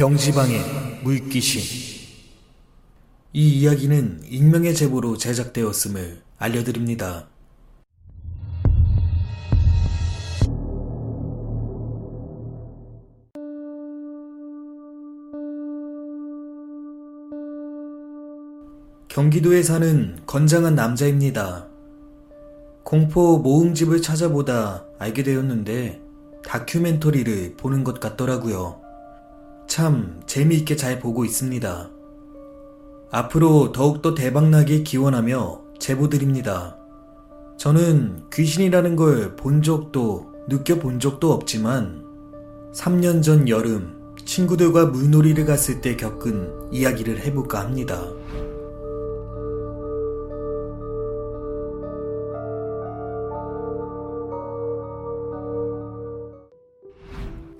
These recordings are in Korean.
병지방의 물귀신 이 이야기는 익명의 제보로 제작되었음을 알려드립니다. 경기도에 사는 건장한 남자입니다. 공포 모음집을 찾아보다 알게 되었는데 다큐멘터리를 보는 것 같더라고요. 참 재미있게 잘 보고 있습니다. 앞으로 더욱더 대박나길 기원하며 제보드립니다. 저는 귀신이라는 걸 본 적도 느껴본 적도 없지만 3년 전 여름 친구들과 물놀이를 갔을 때 겪은 이야기를 해볼까 합니다.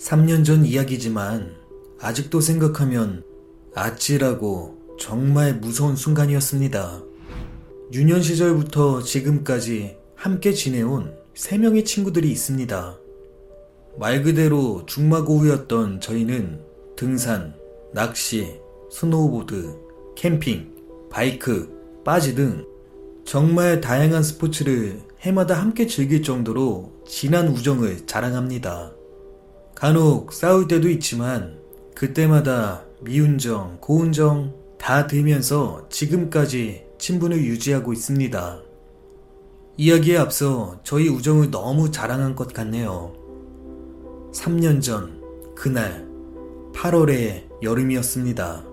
3년 전 이야기지만 아직도 생각하면 아찔하고 정말 무서운 순간이었습니다. 유년 시절부터 지금까지 함께 지내온 3명의 친구들이 있습니다. 말 그대로 죽마고우였던 저희는 등산, 낚시, 스노우보드, 캠핑, 바이크, 빠지 등 정말 다양한 스포츠를 해마다 함께 즐길 정도로 진한 우정을 자랑합니다. 간혹 싸울 때도 있지만 그때마다 미운정, 고운정 다 들면서 지금까지 친분을 유지하고 있습니다. 이야기에 앞서 저희 우정을 너무 자랑한 것 같네요. 3년 전, 그날, 8월의 여름이었습니다.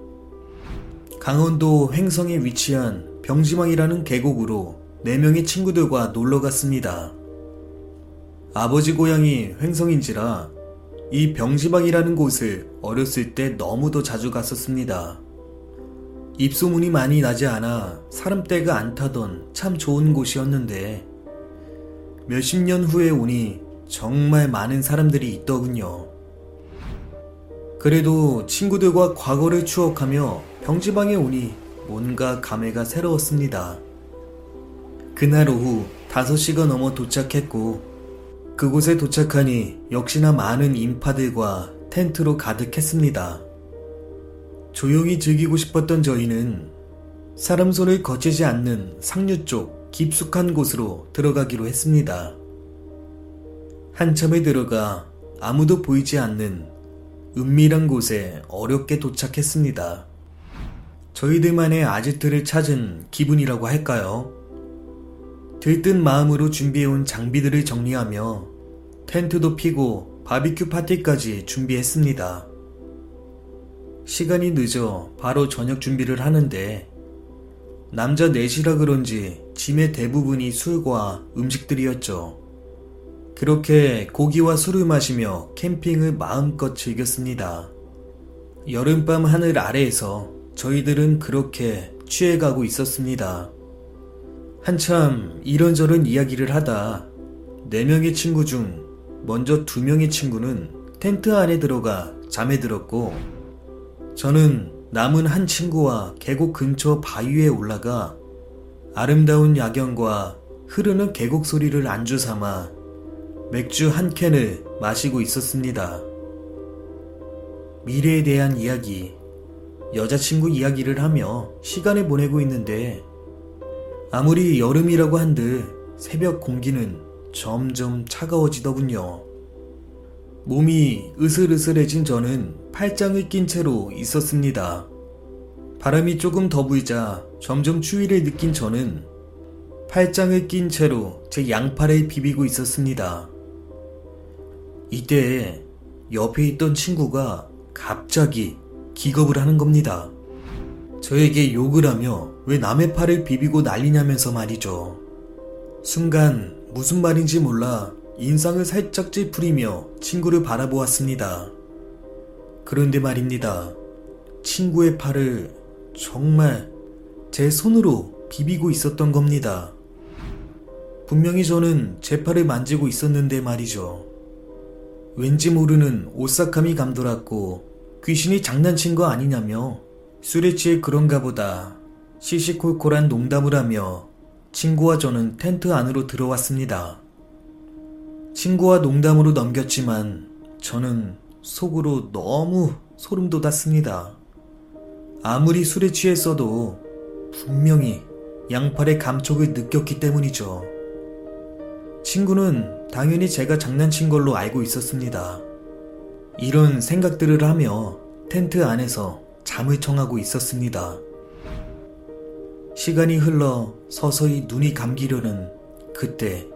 강원도 횡성에 위치한 병지망이라는 계곡으로 4명의 친구들과 놀러 갔습니다. 아버지 고향이 횡성인지라 이 병지방이라는 곳을 어렸을 때 너무도 자주 갔었습니다. 입소문이 많이 나지 않아 사람떼가 안 타던 참 좋은 곳이었는데 몇십 년 후에 오니 정말 많은 사람들이 있더군요. 그래도 친구들과 과거를 추억하며 병지방에 오니 뭔가 감회가 새로웠습니다. 그날 오후 5시가 넘어 도착했고 그곳에 도착하니 역시나 많은 인파들과 텐트로 가득했습니다. 조용히 즐기고 싶었던 저희는 사람 손을 거치지 않는 상류 쪽 깊숙한 곳으로 들어가기로 했습니다. 한참에 들어가 아무도 보이지 않는 은밀한 곳에 어렵게 도착했습니다. 저희들만의 아지트를 찾은 기분이라고 할까요? 들뜬 마음으로 준비해온 장비들을 정리하며 텐트도 피고 바비큐 파티까지 준비했습니다. 시간이 늦어 바로 저녁 준비를 하는데 남자 넷이라 그런지 짐의 대부분이 술과 음식들이었죠. 그렇게 고기와 술을 마시며 캠핑을 마음껏 즐겼습니다. 여름밤 하늘 아래에서 저희들은 그렇게 취해가고 있었습니다. 한참 이런저런 이야기를 하다 네 명의 친구 중 먼저 두 명의 친구는 텐트 안에 들어가 잠에 들었고 저는 남은 한 친구와 계곡 근처 바위에 올라가 아름다운 야경과 흐르는 계곡 소리를 안주 삼아 맥주 한 캔을 마시고 있었습니다. 미래에 대한 이야기, 여자친구 이야기를 하며 시간을 보내고 있는데 아무리 여름이라고 한들 새벽 공기는 점점 차가워지더군요. 몸이 으슬으슬해진 저는 팔짱을 낀 채로 있었습니다. 바람이 조금 더 불자 점점 추위를 느낀 저는 팔짱을 낀 채로 제 양팔을 비비고 있었습니다. 이때 옆에 있던 친구가 갑자기 기겁을 하는 겁니다. 저에게 욕을 하며 왜 남의 팔을 비비고 난리냐면서 말이죠. 순간 무슨 말인지 몰라 인상을 살짝 찌푸리며 친구를 바라보았습니다. 그런데 말입니다. 친구의 팔을 정말 제 손으로 비비고 있었던 겁니다. 분명히 저는 제 팔을 만지고 있었는데 말이죠. 왠지 모르는 오싹함이 감돌았고 귀신이 장난친 거 아니냐며 술에 취해 그런가 보다 시시콜콜한 농담을 하며 친구와 저는 텐트 안으로 들어왔습니다. 친구와 농담으로 넘겼지만 저는 속으로 너무 소름 돋았습니다. 아무리 술에 취했어도 분명히 양팔의 감촉을 느꼈기 때문이죠. 친구는 당연히 제가 장난친 걸로 알고 있었습니다. 이런 생각들을 하며 텐트 안에서 잠을 청하고 있었습니다. 시간이 흘러 서서히 눈이 감기려는 그때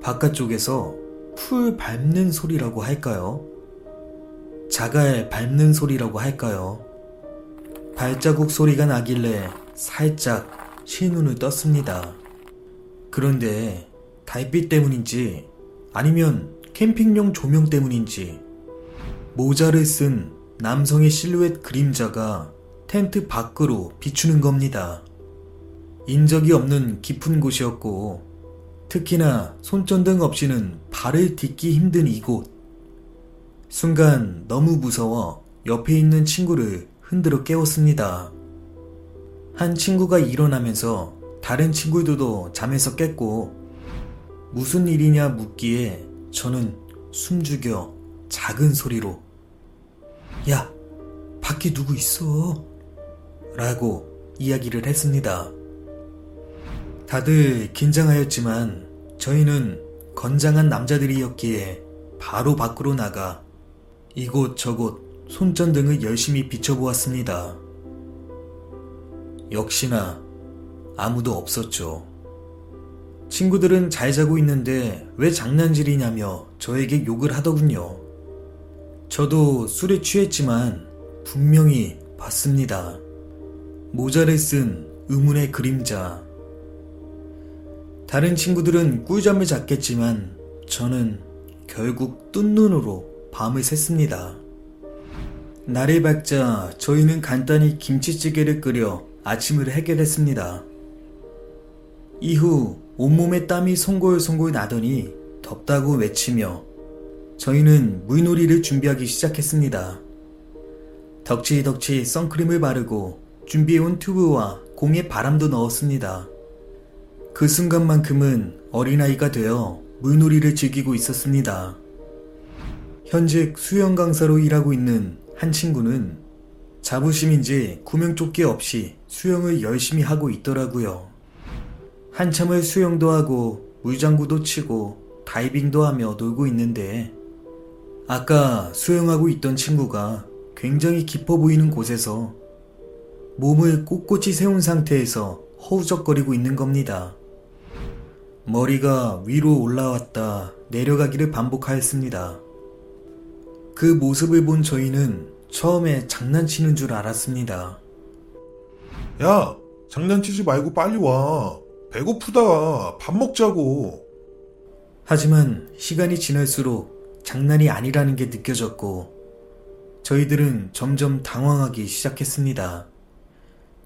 바깥쪽에서 풀 밟는 소리라고 할까요? 자갈 밟는 소리라고 할까요? 발자국 소리가 나길래 살짝 신눈을 떴습니다. 그런데 달빛 때문인지 아니면 캠핑용 조명 때문인지 모자를 쓴 남성의 실루엣 그림자가 텐트 밖으로 비추는 겁니다. 인적이 없는 깊은 곳이었고 특히나 손전등 없이는 발을 딛기 힘든 이곳. 순간 너무 무서워 옆에 있는 친구를 흔들어 깨웠습니다. 한 친구가 일어나면서 다른 친구들도 잠에서 깼고 무슨 일이냐 묻기에 저는 숨죽여 작은 소리로 야, 밖에 누구 있어? 라고 이야기를 했습니다. 다들 긴장하였지만 저희는 건장한 남자들이었기에 바로 밖으로 나가 이곳저곳 손전등을 열심히 비춰보았습니다. 역시나 아무도 없었죠. 친구들은 잘 자고 있는데 왜 장난질이냐며 저에게 욕을 하더군요. 저도 술에 취했지만 분명히 봤습니다. 모자를 쓴 의문의 그림자. 다른 친구들은 꿀잠을 잤겠지만 저는 결국 뜬 눈으로 밤을 샜습니다. 날이 밝자 저희는 간단히 김치찌개를 끓여 아침을 해결했습니다. 이후 온몸에 땀이 송골송골 나더니 덥다고 외치며 저희는 물놀이를 준비하기 시작했습니다. 덕지덕지 선크림을 바르고 준비해온 튜브와 공에 바람도 넣었습니다. 그 순간만큼은 어린아이가 되어 물놀이를 즐기고 있었습니다. 현직 수영 강사로 일하고 있는 한 친구는 자부심인지 구명조끼 없이 수영을 열심히 하고 있더라고요. 한참을 수영도 하고 물장구도 치고 다이빙도 하며 놀고 있는데 아까 수영하고 있던 친구가 굉장히 깊어 보이는 곳에서 몸을 꼿꼿이 세운 상태에서 허우적거리고 있는 겁니다. 머리가 위로 올라왔다 내려가기를 반복하였습니다. 그 모습을 본 저희는 처음에 장난치는 줄 알았습니다. 야, 장난치지 말고 빨리 와. 배고프다. 밥 먹자고. 하지만 시간이 지날수록 장난이 아니라는 게 느껴졌고 저희들은 점점 당황하기 시작했습니다.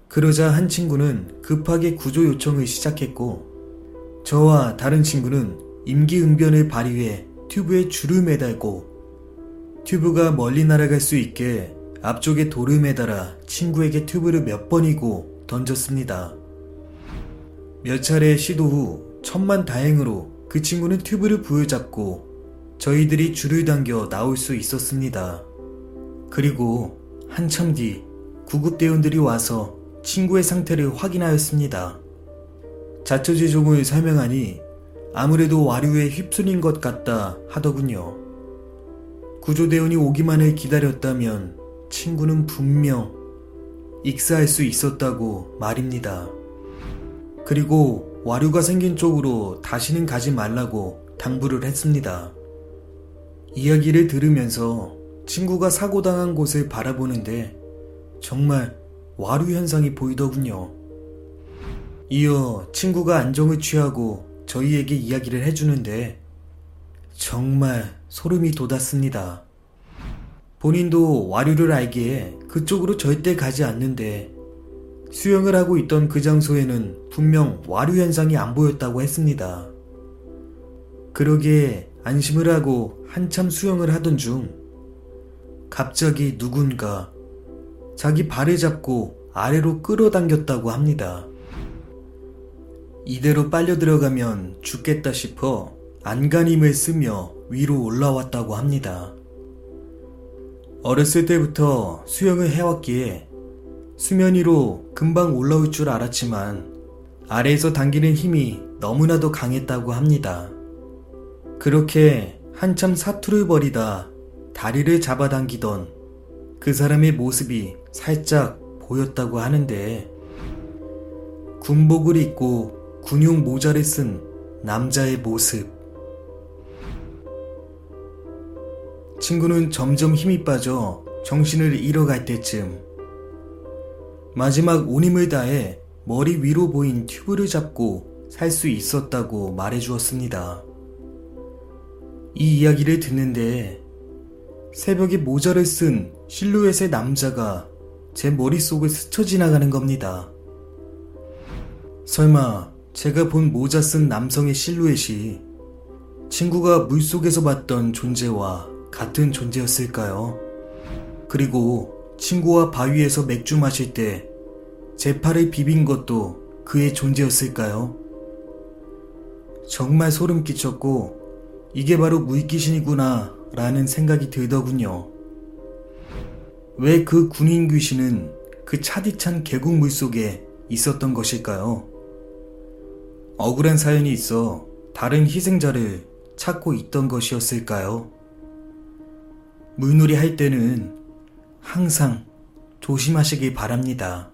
그러자 한 친구는 급하게 구조 요청을 시작했고 저와 다른 친구는 임기응변을 발휘해 튜브에 줄을 매달고 튜브가 멀리 날아갈 수 있게 앞쪽에 돌을 매달아 친구에게 튜브를 몇 번이고 던졌습니다. 몇 차례 시도 후 천만 다행으로 그 친구는 튜브를 부여잡고 저희들이 줄을 당겨 나올 수 있었습니다. 그리고 한참 뒤 구급대원들이 와서 친구의 상태를 확인하였습니다. 자초지종을 설명하니 아무래도 와류에 휩쓸린 것 같다 하더군요. 구조대원이 오기만을 기다렸다면 친구는 분명 익사할 수 있었다고 말입니다. 그리고 와류가 생긴 쪽으로 다시는 가지 말라고 당부를 했습니다. 이야기를 들으면서 친구가 사고당한 곳을 바라보는데 정말 와류 현상이 보이더군요. 이어 친구가 안정을 취하고 저희에게 이야기를 해주는데 정말 소름이 돋았습니다. 본인도 와류를 알기에 그쪽으로 절대 가지 않는데 수영을 하고 있던 그 장소에는 분명 와류 현상이 안 보였다고 했습니다. 그러기에 안심을 하고 한참 수영을 하던 중 갑자기 누군가 자기 발을 잡고 아래로 끌어당겼다고 합니다. 이대로 빨려 들어가면 죽겠다 싶어 안간힘을 쓰며 위로 올라왔다고 합니다. 어렸을 때부터 수영을 해왔기에 수면 위로 금방 올라올 줄 알았지만 아래에서 당기는 힘이 너무나도 강했다고 합니다. 그렇게 한참 사투를 벌이다 다리를 잡아당기던 그 사람의 모습이 살짝 보였다고 하는데 군복을 입고 군용 모자를 쓴 남자의 모습. 친구는 점점 힘이 빠져 정신을 잃어갈 때쯤 마지막 온 힘을 다해 머리 위로 보인 튜브를 잡고 살 수 있었다고 말해 주었습니다. 이 이야기를 듣는데 새벽에 모자를 쓴 실루엣의 남자가 제 머릿속을 스쳐 지나가는 겁니다. 설마 제가 본 모자 쓴 남성의 실루엣이 친구가 물속에서 봤던 존재와 같은 존재였을까요? 그리고 친구와 바위에서 맥주 마실 때 제 팔을 비빈 것도 그의 존재였을까요? 정말 소름 끼쳤고 이게 바로 물귀신이구나 라는 생각이 들더군요. 왜 그 군인 귀신은 그 차디찬 계곡 물 속에 있었던 것일까요? 억울한 사연이 있어 다른 희생자를 찾고 있던 것이었을까요? 물놀이 할 때는 항상 조심하시길 바랍니다.